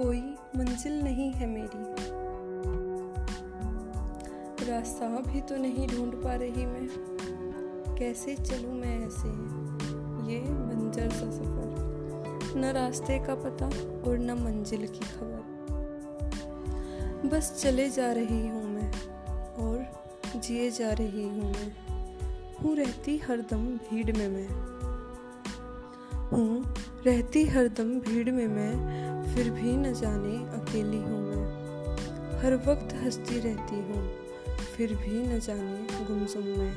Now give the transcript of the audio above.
है मेरी। रास्ता भी तो नहीं ढूंढ पा रही मैं। कैसे चलूँ मैं ऐसे? ये बंजर सा सफ़र। न रास्ते का पता और न मंजिल की खबर। बस चले जा रही हूँ मैं और जिए जा रही हूँ मैं। हूँ रहती हरदम भीड़ में मैं। हूँ रहती हरदम भीड़ में मैं फिर भी न जाने अकेली हूँ मैं। हर वक्त हंसती रहती हूँ, फिर भी न जाने गुमसुम में।